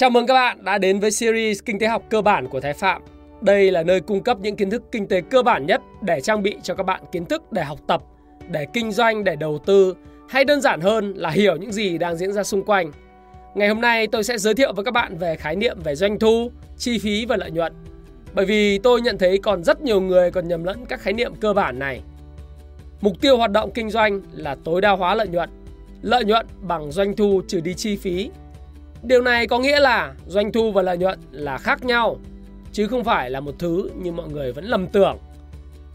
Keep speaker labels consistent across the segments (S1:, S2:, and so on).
S1: Chào mừng các bạn đã đến với series Kinh tế học cơ bản của Thái Phạm. Đây là nơi cung cấp những kiến thức kinh tế cơ bản nhất để trang bị cho các bạn kiến thức để học tập, để kinh doanh, để đầu tư hay đơn giản hơn là hiểu những gì đang diễn ra xung quanh. Ngày hôm nay tôi sẽ giới thiệu với các bạn về khái niệm về doanh thu, chi phí và lợi nhuận. Bởi vì tôi nhận thấy còn rất nhiều người còn nhầm lẫn các khái niệm cơ bản này. Mục tiêu hoạt động kinh doanh là tối đa hóa lợi nhuận. Lợi nhuận bằng doanh thu trừ đi chi phí Điều này có nghĩa là doanh thu và lợi nhuận là khác nhau, chứ không phải là một thứ như mọi người vẫn lầm tưởng.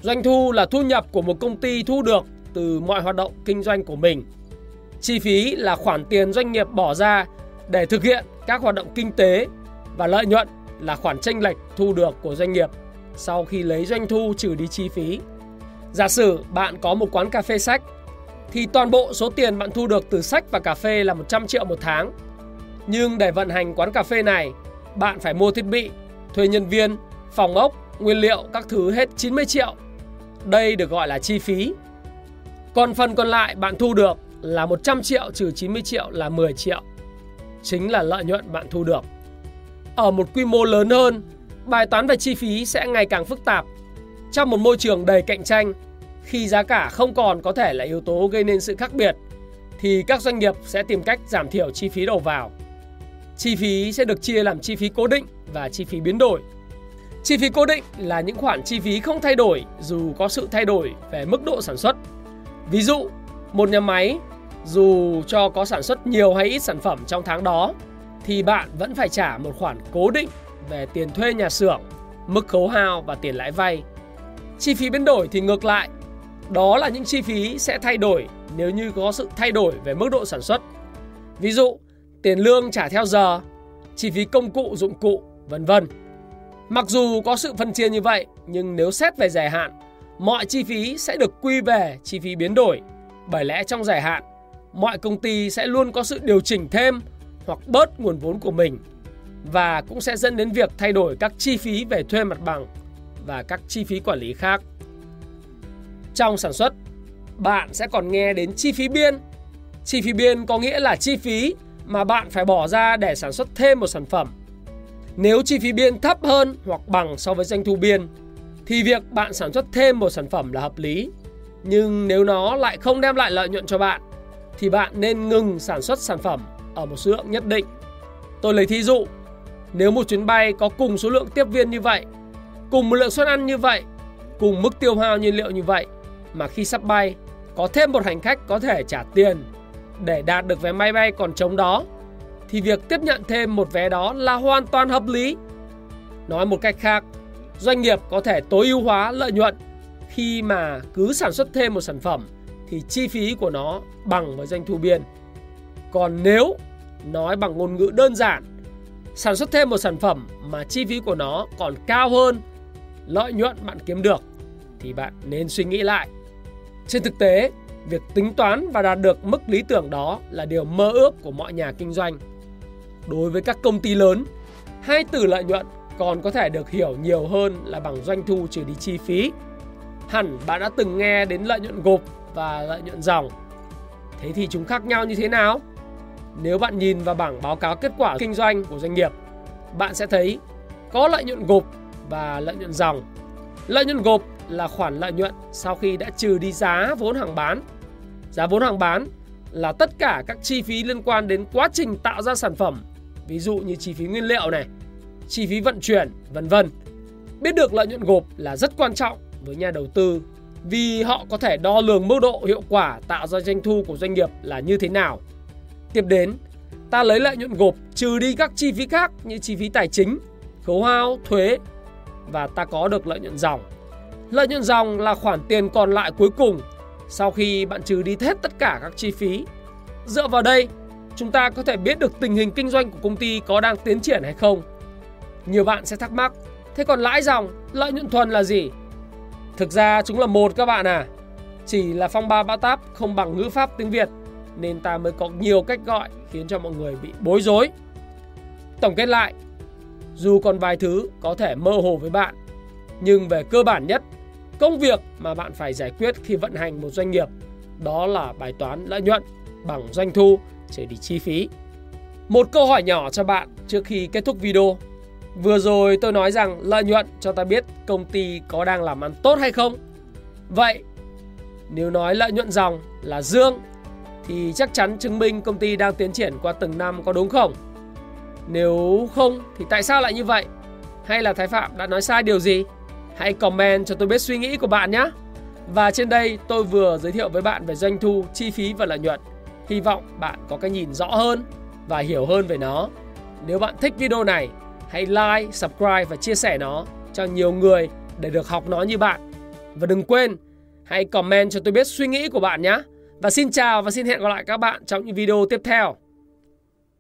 S1: Doanh thu là thu nhập của một công ty thu được từ mọi hoạt động kinh doanh của mình. Chi phí là khoản tiền doanh nghiệp bỏ ra để thực hiện các hoạt động kinh tế và lợi nhuận là khoản tranh lệch thu được của doanh nghiệp sau khi lấy doanh thu trừ đi chi phí. Giả sử bạn có một quán cà phê sách, thì toàn bộ số tiền bạn thu được từ sách và cà phê là 100 triệu một tháng nhưng để vận hành quán cà phê này, bạn phải mua thiết bị, thuê nhân viên, phòng ốc, nguyên liệu các thứ hết 90 triệu. Đây được gọi là chi phí. Còn phần còn lại bạn thu được là 100 triệu trừ 90 triệu là 10 triệu. Chính là lợi nhuận bạn thu được. Ở một quy mô lớn hơn, bài toán về chi phí sẽ ngày càng phức tạp. Trong một môi trường đầy cạnh tranh, khi giá cả không còn có thể là yếu tố gây nên sự khác biệt, thì các doanh nghiệp sẽ tìm cách giảm thiểu chi phí đầu vào. Chi phí sẽ được chia làm chi phí cố định và chi phí biến đổi. Chi phí cố định là những khoản chi phí không thay đổi dù có sự thay đổi về mức độ sản xuất. Ví dụ, một nhà máy dù cho có sản xuất nhiều hay ít sản phẩm trong tháng đó thì bạn vẫn phải trả một khoản cố định về tiền thuê nhà xưởng, mức khấu hao và tiền lãi vay. Chi phí biến đổi thì ngược lại, đó là những chi phí sẽ thay đổi nếu như có sự thay đổi về mức độ sản xuất. Ví dụ, tiền lương trả theo giờ, chi phí công cụ dụng cụ, vân vân. Mặc dù có sự phân chia như vậy, nhưng nếu xét về dài hạn, mọi chi phí sẽ được quy về chi phí biến đổi, bởi lẽ trong dài hạn, mọi công ty sẽ luôn có sự điều chỉnh thêm hoặc bớt nguồn vốn của mình và cũng sẽ dẫn đến việc thay đổi các chi phí về thuê mặt bằng và các chi phí quản lý khác. Trong sản xuất, bạn sẽ còn nghe đến chi phí biên. Chi phí biên có nghĩa là chi phí mà bạn phải bỏ ra để sản xuất thêm một sản phẩm. Nếu chi phí biên thấp hơn hoặc bằng so với doanh thu biên thì việc bạn sản xuất thêm một sản phẩm là hợp lý. Nhưng nếu nó lại không đem lại lợi nhuận cho bạn thì bạn nên ngừng sản xuất sản phẩm ở một số lượng nhất định. Tôi lấy thí dụ, nếu một chuyến bay có cùng số lượng tiếp viên như vậy, cùng một lượng suất ăn như vậy, cùng mức tiêu hao nhiên liệu như vậy mà khi sắp bay có thêm một hành khách có thể trả tiền để đạt được vé máy bay còn trống đó thì việc tiếp nhận thêm một vé đó là hoàn toàn hợp lý. Nói một cách khác, doanh nghiệp có thể tối ưu hóa lợi nhuận khi mà cứ sản xuất thêm một sản phẩm thì chi phí của nó bằng với doanh thu biên. Còn nếu nói bằng ngôn ngữ đơn giản, sản xuất thêm một sản phẩm mà chi phí của nó còn cao hơn lợi nhuận bạn kiếm được thì bạn nên suy nghĩ lại. Trên thực tế, việc tính toán và đạt được mức lý tưởng đó là điều mơ ước của mọi nhà kinh doanh. Đối với các công ty lớn, hai từ lợi nhuận còn có thể được hiểu nhiều hơn là bằng doanh thu trừ đi chi phí. Hẳn bạn đã từng nghe đến lợi nhuận gộp và lợi nhuận dòng. Thế thì chúng khác nhau như thế nào? Nếu bạn nhìn vào bảng báo cáo kết quả kinh doanh của doanh nghiệp, bạn sẽ thấy có lợi nhuận gộp và lợi nhuận dòng. Lợi nhuận gộp là khoản lợi nhuận sau khi đã trừ đi giá vốn hàng bán Giá vốn hàng bán là tất cả các chi phí liên quan đến quá trình tạo ra sản phẩm, ví dụ như chi phí nguyên liệu này, chi phí vận chuyển, vân vân. Biết được lợi nhuận gộp là rất quan trọng với nhà đầu tư vì họ có thể đo lường mức độ hiệu quả tạo ra doanh thu của doanh nghiệp là như thế nào. Tiếp đến, ta lấy lợi nhuận gộp trừ đi các chi phí khác như chi phí tài chính, khấu hao, thuế và ta có được lợi nhuận dòng. Lợi nhuận dòng là khoản tiền còn lại cuối cùng sau khi bạn trừ đi hết tất cả các chi phí. Dựa vào đây, chúng ta có thể biết được tình hình kinh doanh của công ty có đang tiến triển hay không. Nhiều bạn sẽ thắc mắc, thế còn lãi dòng, lợi nhuận thuần là gì? Thực ra chúng là một các bạn à. Chỉ là phong ba bão táp không bằng ngữ pháp tiếng Việt nên ta mới có nhiều cách gọi khiến cho mọi người bị bối rối. Tổng kết lại, dù còn vài thứ có thể mơ hồ với bạn, nhưng về cơ bản nhất Công việc mà bạn phải giải quyết khi vận hành một doanh nghiệp đó là bài toán lợi nhuận bằng doanh thu trừ đi chi phí. Một câu hỏi nhỏ cho bạn trước khi kết thúc video. Vừa rồi tôi nói rằng lợi nhuận cho ta biết công ty có đang làm ăn tốt hay không. Vậy, nếu nói lợi nhuận dòng là dương thì chắc chắn chứng minh công ty đang tiến triển qua từng năm có đúng không? Nếu không thì tại sao lại như vậy? Hay là Thái Phạm đã nói sai điều gì? Hãy comment cho tôi biết suy nghĩ của bạn nhé. Và trên đây tôi vừa giới thiệu với bạn về doanh thu, chi phí và lợi nhuận. Hy vọng bạn có cái nhìn rõ hơn và hiểu hơn về nó. Nếu bạn thích video này, hãy like, subscribe và chia sẻ nó cho nhiều người để được học nó như bạn. Và đừng quên, hãy comment cho tôi biết suy nghĩ của bạn nhé. Và xin chào và xin hẹn gặp lại các bạn trong những video tiếp theo.